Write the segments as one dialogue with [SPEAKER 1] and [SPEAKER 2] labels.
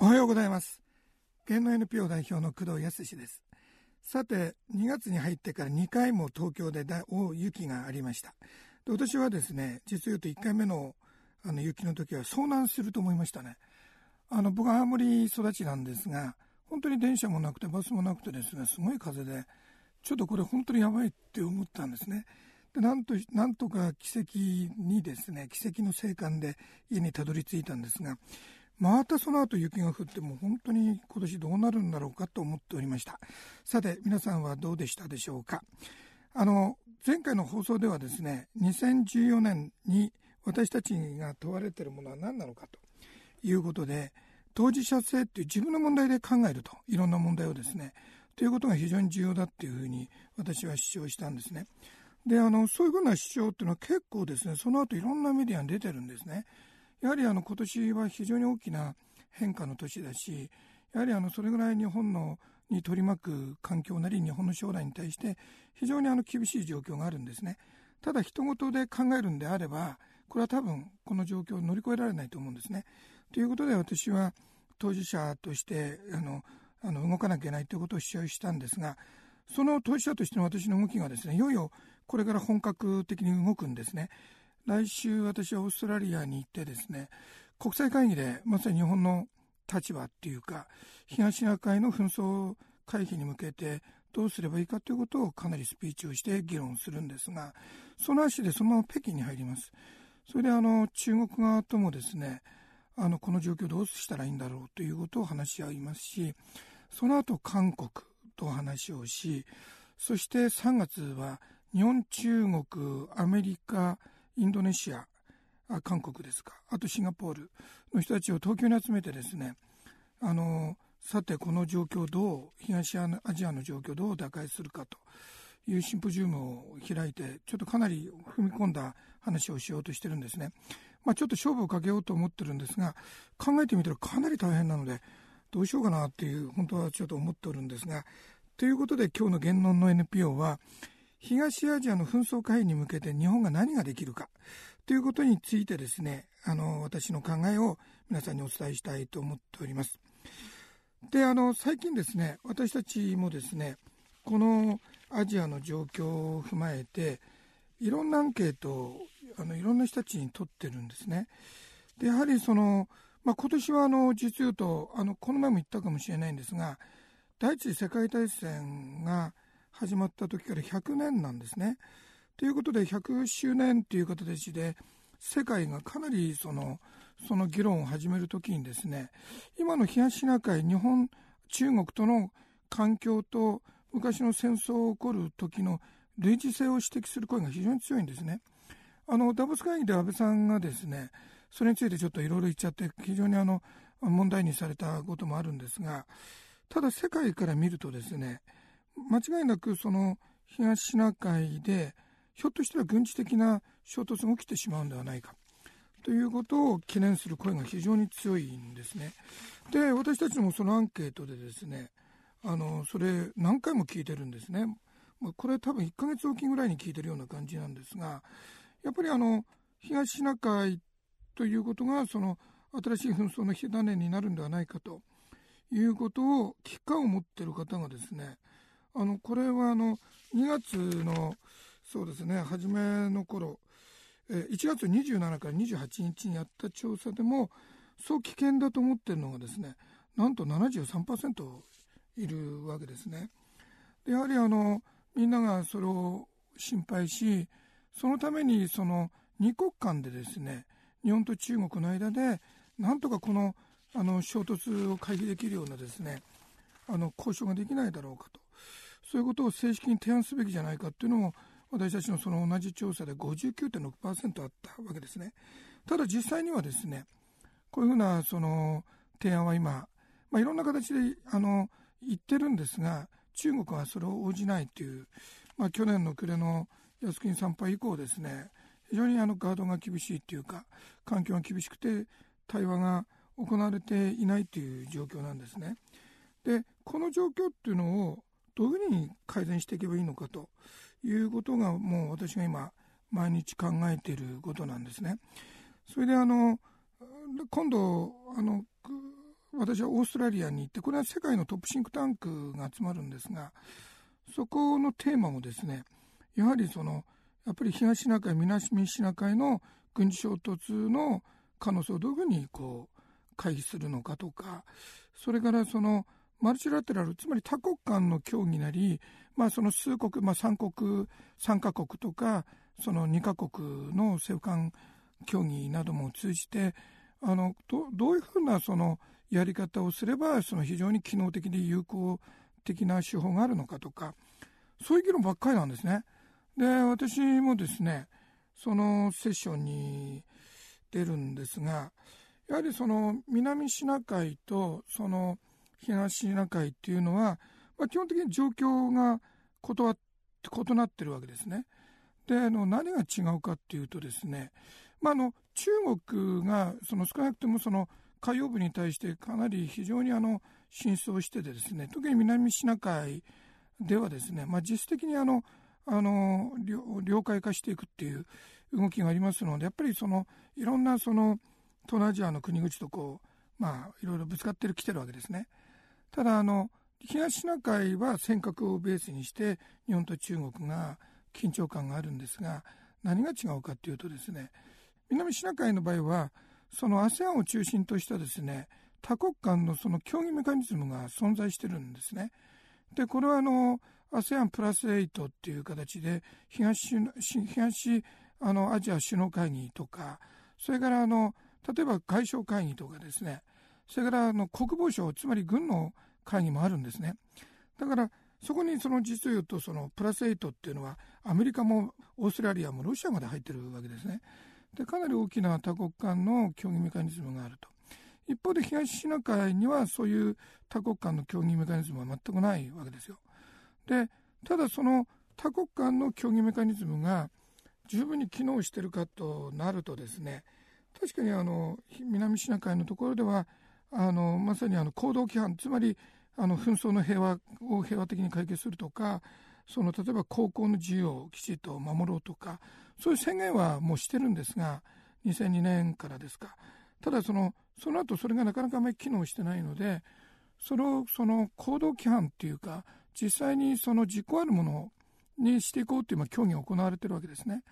[SPEAKER 1] おはようございます。芸能 NPO 代表の工藤康です。さて2月に入ってから2回も東京で大雪がありました。で私はですね実を言うと1回目のあの雪の時は遭難すると思いましたね。あの僕は青森育ちなんですが本当に電車もなくてバスもなくてですねすごい風でちょっとこれ本当にやばいって思ったんですね。でなんとなんとか奇跡にですね奇跡の生還で家にたどり着いたんですがまたその後雪が降っても本当に今年どうなるんだろうかと思っておりました。さて皆さんはどうでしたでしょうか。あの前回の放送ではですね2014年に私たちが問われているものは何なのかということで当事者性っていう自分の問題で考えるといろんな問題をですねということが非常に重要だっていうふうに私は主張したんですね。であのそういうふうな主張っていうのは結構ですねその後いろんなメディアに出てるんですね。やはりあの今年は非常に大きな変化の年だしやはりあのそれぐらい日本のに取り巻く環境なり日本の将来に対して非常にあの厳しい状況があるんですね。ただ人事で考えるんであればこれは多分この状況を乗り越えられないと思うんですね。ということで私は当事者としてあのあの動かなきゃいけないということを主張したんですがその当事者としての私の動きがですねいよいよこれから本格的に動くんですね。来週私はオーストラリアに行ってですね国際会議でまさに日本の立場っていうか東シナ海の紛争回避に向けてどうすればいいかということをかなりスピーチをして議論するんですがその足でそのまま北京に入ります。それであの中国側ともですねあのこの状況どうしたらいいんだろうということを話し合いますしその後韓国と話をしそして3月は日本中国アメリカインドネシア韓国ですかあとシンガポールの人たちを東京に集めてですねあのさてこの状況どう東アジアの状況どう打開するかというシンポジウムを開いてちょっとかなり踏み込んだ話をしようとしてるんですね。まあ、ちょっと勝負をかけようと思ってるんですが考えてみたらかなり大変なのでどうしようかなっていう本当はちょっと思っておるんですがということで今日の言論の NPO は東アジアの紛争回避に向けて日本が何ができるかということについてですねあの私の考えを皆さんにお伝えしたいと思っております。であの最近ですね私たちもですねこのアジアの状況を踏まえていろんなアンケートをあのいろんな人たちに取ってるんですね。でやはりその、まあ、今年はあの実言うとあのこの前も言ったかもしれないんですが第一次世界大戦が始まった時から100年なんですね。ということで100周年という形で世界がかなりそのその議論を始める時にですね今の東シナ海日本中国との環境と昔の戦争が起こる時の類似性を指摘する声が非常に強いんですね。あのダボス会議で安倍さんがですねそれについてちょっといろいろ言っちゃって非常にあの問題にされたこともあるんですがただ世界から見るとですね間違いなくその東シナ海でひょっとしたら軍事的な衝突が起きてしまうんではないかということを懸念する声が非常に強いんですね。で私たちもそのアンケートでですねあのそれ何回も聞いてるんですね。これ多分1ヶ月おきぐらいに聞いてるような感じなんですがやっぱりあの東シナ海ということがその新しい紛争の火種になるんではないかということを危機感を持ってる方がですねあのこれはあの2月のそうですね初めの頃え1月27から28日にやった調査でもそう危険だと思ってるのがですねなんと73%いるわけですね。やはりあのみんながそれを心配しそのためにその2国間でですね日本と中国の間でなんとかこのあの衝突を回避できるようなですねあの交渉ができないだろうかとそういうことを正式に提案すべきじゃないかっていうのも私たちのその同じ調査で59.6%あったわけですね。ただ実際にはですねこういうふうなその提案は今、まあ、いろんな形であの言ってるんですが中国はそれを応じないという、まあ、去年の暮れの靖国参拝以降ですね非常にあのガードが厳しいというか環境が厳しくて対話が行われていないという状況なんですね。でこの状況っていうのをどういうふうに改善していけばいいのかということがもう私が今毎日考えていることなんですね。それであの今度あの私はオーストラリアに行ってこれは世界のトップシンクタンクが集まるんですがそこのテーマもですねやはりそのやっぱり東シナ海南シナ海の軍事衝突の可能性をどういうふうにこう回避するのかとかそれからそのマルチラテラルつまり多国間の協議なり、まあ、その数国、まあ、3国3カ国とかその2カ国の政府間協議なども通じてあのどどういうふうなそのやり方をすればその非常に機能的で有効的な手法があるのかとかそういう議論ばっかりなんですね。で私もですねそのセッションに出るんですがやはりその南シナ海とその東シナ海っていうのは、まあ、基本的に状況が異なってるわけですね。であの何が違うかっていうとですね、まあ、の中国がその少なくともその海洋部に対してかなり非常にあの進出をしててですね特に南シナ海ではですね、まあ、実質的にあのあの領海化していくっていう動きがありますのでやっぱりそのいろんなその東南アジアの国々とこうまあいろいろぶつかってきてるわけですね。ただあの東シナ海は尖閣をベースにして日本と中国が緊張感があるんですが何が違うかというとですね南シナ海の場合はその ASEAN を中心としたですね多国間のその協議メカニズムが存在してるんですね。でこれはあの ASEAN プラス8っていう形で東東あのアジア首脳会議とかそれからあの例えば外相会議とかですねそれからあの国防省つまり軍の会議もあるんですね。だからそこにその実を言うとそのプラス8っていうのはアメリカもオーストラリアもロシアまで入ってるわけですね。でかなり大きな多国間の協議メカニズムがあると。一方で東シナ海にはそういう多国間の協議メカニズムは全くないわけですよ。でただその多国間の協議メカニズムが十分に機能しているかとなるとですね確かにあの南シナ海のところではあのまさにあの行動規範つまりあの紛争の平和を平和的に解決するとかその例えば航行の自由をきちっと守ろうとかそういう宣言はもうしてるんですが2002年からですかただそのその後それがなかなかあまり機能してないのでそのその行動規範っていうか実際にその実行あるものにしていこうっていう、協議が行われているわけですね。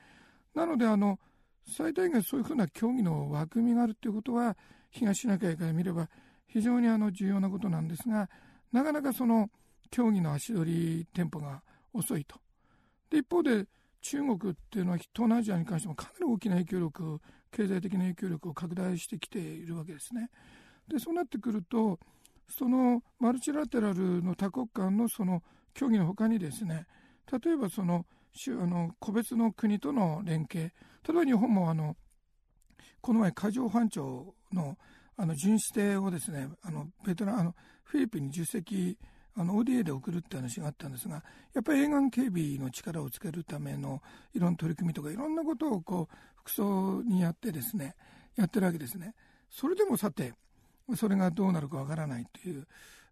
[SPEAKER 1] なのであの最大限そういうふうな協議の枠組みがあるということは東シナ海から見れば非常にあの重要なことなんですがなかなかその協議の足取りテンポが遅いと。で一方で中国っていうのは東南アジアに関してもかなり大きな影響力経済的な影響力を拡大してきているわけですね。でそうなってくるとそのマルチラテラルの多国間のその協議のほかにですね例えばそのあの個別の国との連携例えば日本もあのこの前海上保安庁のあの巡視艇をですねあのベトナあのフィリピンに10隻あの ODA で送るって話があったんですがやっぱり沿岸警備の力をつけるためのいろんな取り組みとかいろんなことをこう服装にやってですねやってるわけですね。それでもさてそれがどうなるかわからないという、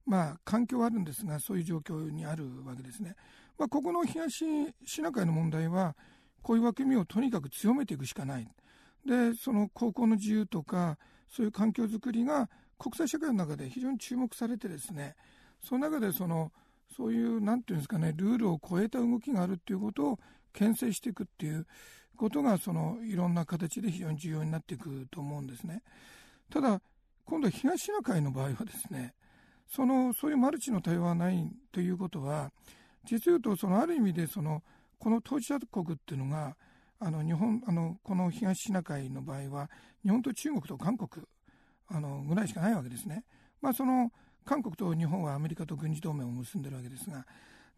[SPEAKER 1] まあ、環境はあるんですがそういう状況にあるわけですね。まあ、ここの東シナ海の問題はこういう枠組みをとにかく強めていくしかない。でその航行の自由とかそういう環境づくりが国際社会の中で非常に注目されてですねその中でそのそういうなんていうんですかねルールを超えた動きがあるっていうことを牽制していくっていうことがそのいろんな形で非常に重要になっていくと思うんですね。ただ今度は東シナ海の場合はですねそのそういうマルチの対話はないということは実を言うとそのある意味でそのこの当事者国っていうのがあの日本あのこの東シナ海の場合は日本と中国と韓国あのぐらいしかないわけですね。まあ、その韓国と日本はアメリカと軍事同盟を結んでるわけですが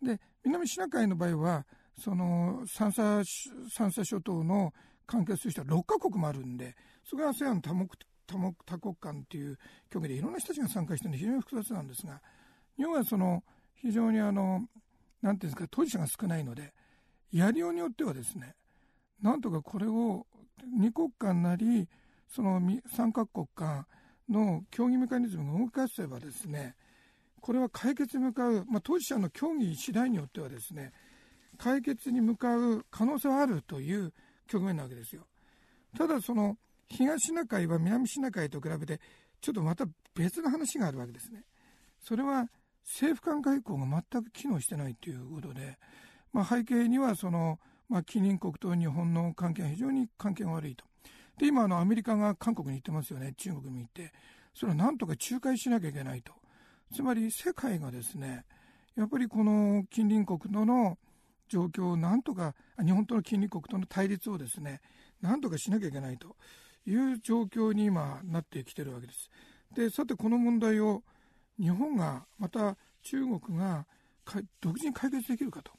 [SPEAKER 1] で南シナ海の場合はその三叉三叉諸島の関係する人は6カ国もあるんでそれが ASEAN 多目多目多国間っていう競技でいろんな人たちが参加してるので非常に複雑なんですが日本はその非常にあのなんていうんですか当事者が少ないのでやりようによってはですねなんとかこれを2国間なりその3カ国間の協議メカニズムが動かせばですねこれは解決に向かう、まあ、当事者の協議次第によってはですね解決に向かう可能性はあるという局面なわけですよ。ただその東シナ海は南シナ海と比べてちょっとまた別の話があるわけですね。それは政府間外交が全く機能してないということで、まあ、背景にはその、まあ、近隣国と日本の関係が非常に関係が悪いと。で今あのアメリカが韓国に行ってますよね中国に行ってそれはなんとか仲介しなきゃいけないとつまり世界がですねやっぱりこの近隣国との状況をなんとか日本との近隣国との対立をですねなんとかしなきゃいけないという状況に今なってきてるわけです。でさてこの問題を日本がまた中国が独自に解決できるかと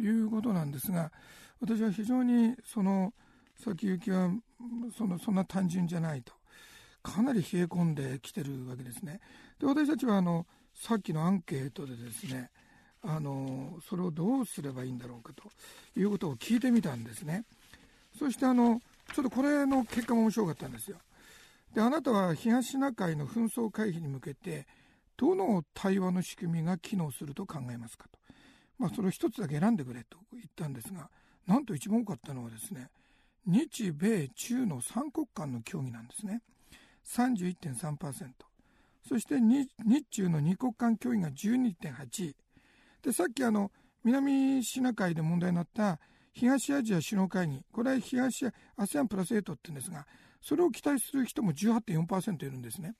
[SPEAKER 1] いうことなんですが私は非常にその先行きはそのそんな単純じゃないとかなり冷え込んできてるわけですね。で私たちはあのさっきのアンケートでですねあのそれをどうすればいいんだろうかということを聞いてみたんですね。そしてあのちょっとこれの結果も面白かったんですよ。であなたは東シナ海の紛争回避に向けてどの対話の仕組みが機能すると考えますかと、まあ、それを一つだけ選んでくれと言ったんですがなんと一番多かったのはですね日米中の3国間の協議なんですね。31.3%そして日中の2国間協議が12.8でさっきあの南シナ海で問題になった東アジア首脳会議。これは東 ASEAN プラス8って言うんですがそれを期待する人も18.4%いるんですね。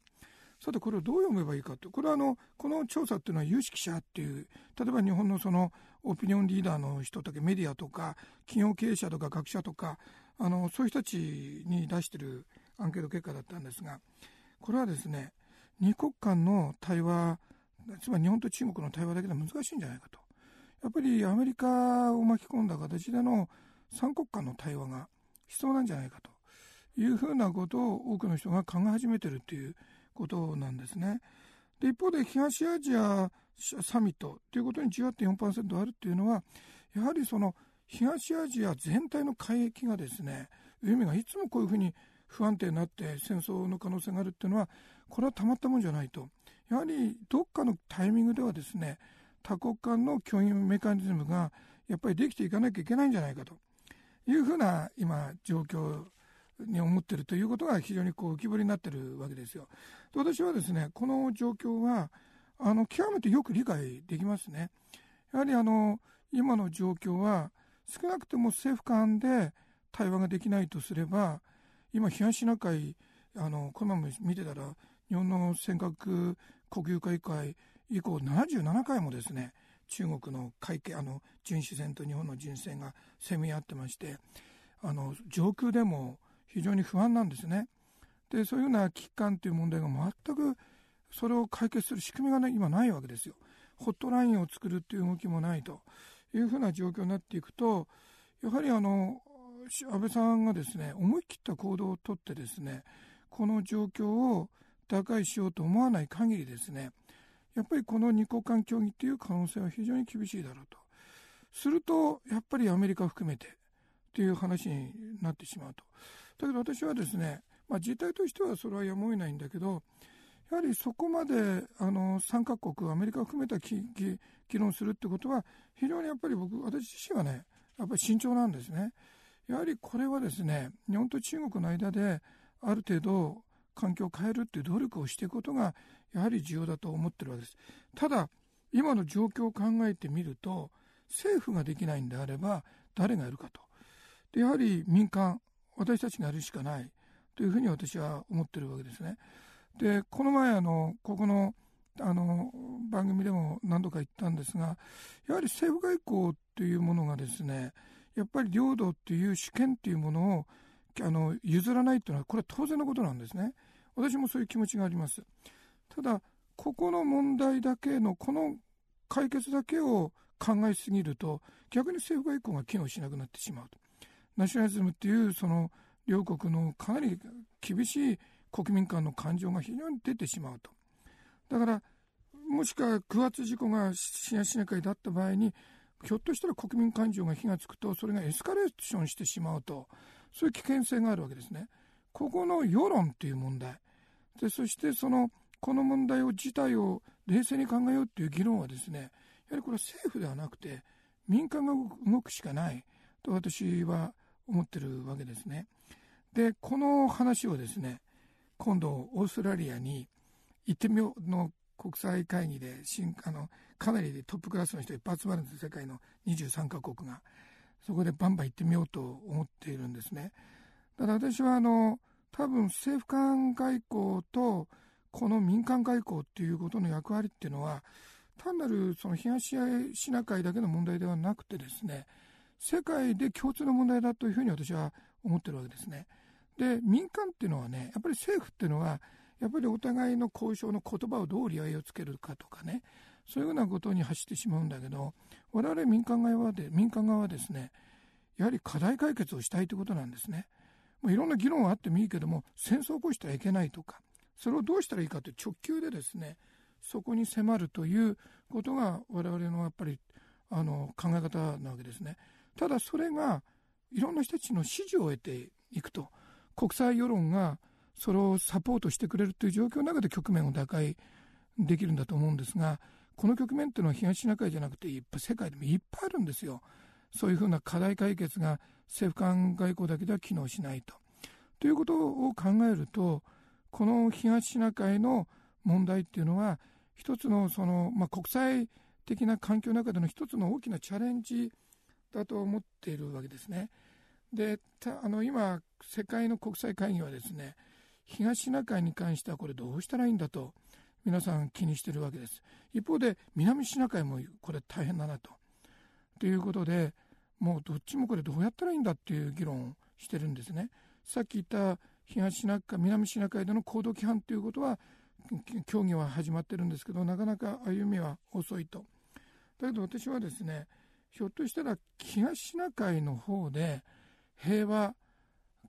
[SPEAKER 1] さてこれをどう読めばいいかと。これはあのこの調査っていうのは有識者っていう例えば日本のそのオピニオンリーダーの人とかメディアとか企業経営者とか学者とかあのそういう人たちに出してるアンケート結果だったんですがこれはですね2国間の対話つまり日本と中国の対話だけでは難しいんじゃないかと。やっぱりアメリカを巻き込んだ形での3国間の対話が必要なんじゃないかというふうなことを多くの人が考え始めてるっていうことなんですね。で一方で東アジアサミットということに18.4%あるっていうのはやはりその東アジア全体の海域がですね海がいつもこういうふうに不安定になって戦争の可能性があるっていうのはこれはたまったもんじゃないとやはりどっかのタイミングではですね多国間の協議メカニズムがやっぱりできていかなきゃいけないんじゃないかというふうな今状況に思ってるということが非常にこう浮き彫りになってるわけですよ。で私はですねこの状況はあの極めてよく理解できますね。やはりあの今の状況は少なくとも政府間で対話ができないとすれば今東シナ海あのこのまま見てたら日本の尖閣国有化以外以降77回もですね中国の海警あの巡視船と日本の巡視船がせめ合ってましてあの上空でも非常に不安なんですね。でそういうような危機感という問題が全くそれを解決する仕組みが、ね、今ないわけですよ。ホットラインを作るっていう動きもないというふうな状況になっていくとやはりあの安倍さんがですね思い切った行動をとってですねこの状況を打開しようと思わない限りですねやっぱりこの二国間協議っていう可能性は非常に厳しいだろうとするとやっぱりアメリカ含めてっていう話になってしまうとだけど私はですね、まあ、事態としてはそれはやむを得ないんだけどやはりそこまであの3カ国アメリカを含めた議論するってことは非常にやっぱり僕私自身はねやっぱり慎重なんですね。やはりこれはですね日本と中国の間である程度環境を変えるっていう努力をしていくことがやはり重要だと思ってるわけです。ただ今の状況を考えてみると政府ができないんであれば誰がやるかと。でやはり民間私たちがやるしかないというふうに私は思ってるわけですね。でこの前あのここのあの番組でも何度か言ったんですがやはり政府外交というものがですねやっぱり領土っていう主権っていうものをあの譲らないというのはこれは当然のことなんですね。私もそういう気持ちがあります。ただここの問題だけのこの解決だけを考えすぎると逆に政府外交が機能しなくなってしまうと。ナショナリズムっていうその両国のかなり厳しい国民間の感情が非常に出てしまうと。だからもしくは9月事故が東シナ海だった場合にひょっとしたら国民感情が火がつくとそれがエスカレーションしてしまうと。そういう危険性があるわけですね。ここの世論っていう問題。でそしてそのこの問題を自体を冷静に考えようっていう議論はですねやはりこれは政府ではなくて民間が動くしかない。と私は思ってるわけですね。でこの話をですね今度オーストラリアに行ってみようの国際会議で新あのかなりトップクラスの人いっぱい集まるんです世界の23カ国が。そこでバンバン行ってみようと思っているんですね。ただ私はあの多分政府間外交とこの民間外交っていうことの役割っていうのは単なるその東シナ海だけの問題ではなくてですね世界で共通の問題だというふうに私は思ってるわけですね。で民間っていうのはねやっぱり政府っていうのはやっぱりお互いの交渉の言葉をどう利合をつけるかとかねそういうようなことに走ってしまうんだけど我々民間側で民間側はですねやはり課題解決をしたいということなんですね。まあ、いろんな議論はあってもいいけども戦争を起こしてはいけないとかそれをどうしたらいいかという直球でですねそこに迫るということが我々のやっぱりあの考え方なわけですね。ただそれがいろんな人たちの支持を得ていくと国際世論がそれをサポートしてくれるという状況の中で局面を打開できるんだと思うんですがこの局面っていうのは東シナ海じゃなくて世界でもいっぱいあるんですよ。そういうふうな課題解決が政府間外交だけでは機能しないと。ということを考えるとこの東シナ海の問題っていうのは一つのその、まあ、国際的な環境の中での一つの大きなチャレンジだと思っているわけですね。であの今世界の国際会議はですね東シナ海に関してはこれどうしたらいいんだと皆さん気にしてるわけです。一方で南シナ海もこれ大変だなと。ということでもうどっちもこれどうやったらいいんだっていう議論をしてるんですね。さっき言った東シナ海南シナ海での行動規範ということは協議は始まってるんですけどなかなか歩みは遅いと。だけど私はですねひょっとしたら東シナ海の方で平和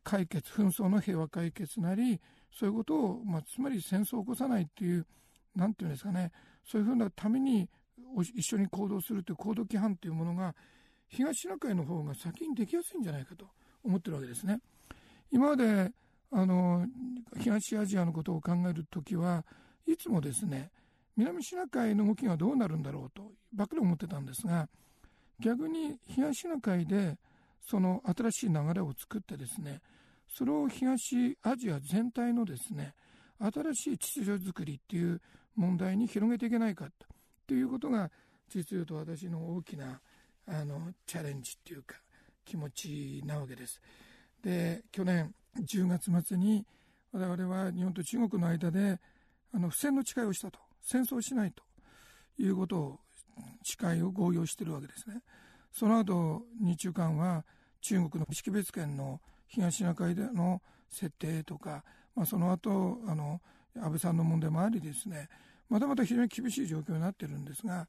[SPEAKER 1] 解決紛争の平和解決なりそういうことを、まあ、つまり戦争を起こさないっていう何て言うんですかねそういうふうなために一緒に行動するという行動規範というものが東シナ海の方が先にできやすいんじゃないかと思ってるわけですね。今まであの東アジアのことを考える時はいつもですね南シナ海の動きがどうなるんだろうとばっかり思ってたんですが逆に東シナ海でその新しい流れを作ってですねそれを東アジア全体のですね新しい秩序づくりっていう問題に広げていけないかということが実言うと私の大きなあのチャレンジっていうか気持ちなわけです。で去年10月末に我々は日本と中国の間であの不戦の誓いをしたと戦争しないということを誓いを合意しているわけですね。その後日中間は中国の識別圏の東シナ海での設定とか、まあ、その後あの安倍さんの問題もありですねまたまた非常に厳しい状況になってるんですが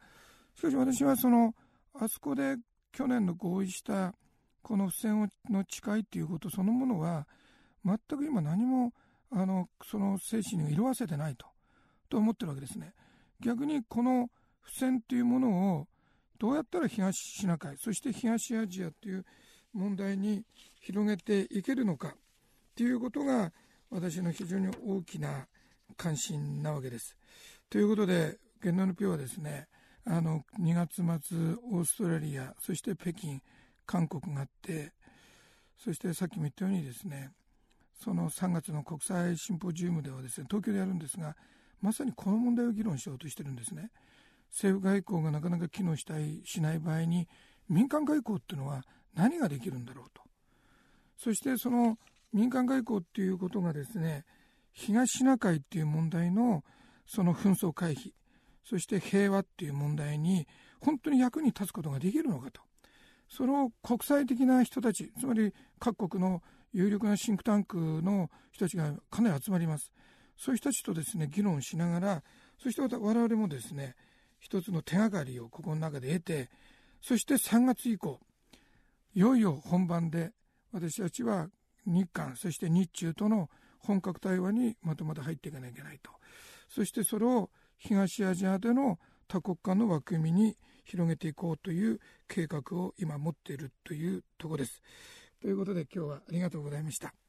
[SPEAKER 1] しかし私はそのあそこで去年の合意したこの不戦の誓いということそのものは全く今何もあのその精神に色あせてないとと思ってるわけですね。逆にこの不戦というものをどうやったら東シナ海そして東アジアという問題に広げていけるのかということが私の非常に大きな関心なわけです。ということで現代のピオはですねあの2月末オーストラリアそして北京韓国があってそしてさっきも言ったようにですねその3月の国際シンポジウムではですね東京でやるんですがまさにこの問題を議論しようとしてるんですね政府外交がなかなか機能したいしない場合に民間外交っていうのは何ができるんだろうと。そしてその民間外交っていうことがですね東シナ海っていう問題のその紛争回避そして平和っていう問題に本当に役に立つことができるのかと。その国際的な人たちつまり各国の有力なシンクタンクの人たちがかなり集まります。そういう人たちとですね議論しながらそして我々もですね一つの手がかりをここの中で得てそして3月以降いよいよ本番で私たちは日韓そして日中との本格対話にまとまって入っていかなきゃいけないとそしてそれを東アジアでの多国間の枠組みに広げていこうという計画を今持っているというところです。ということで今日はありがとうございました。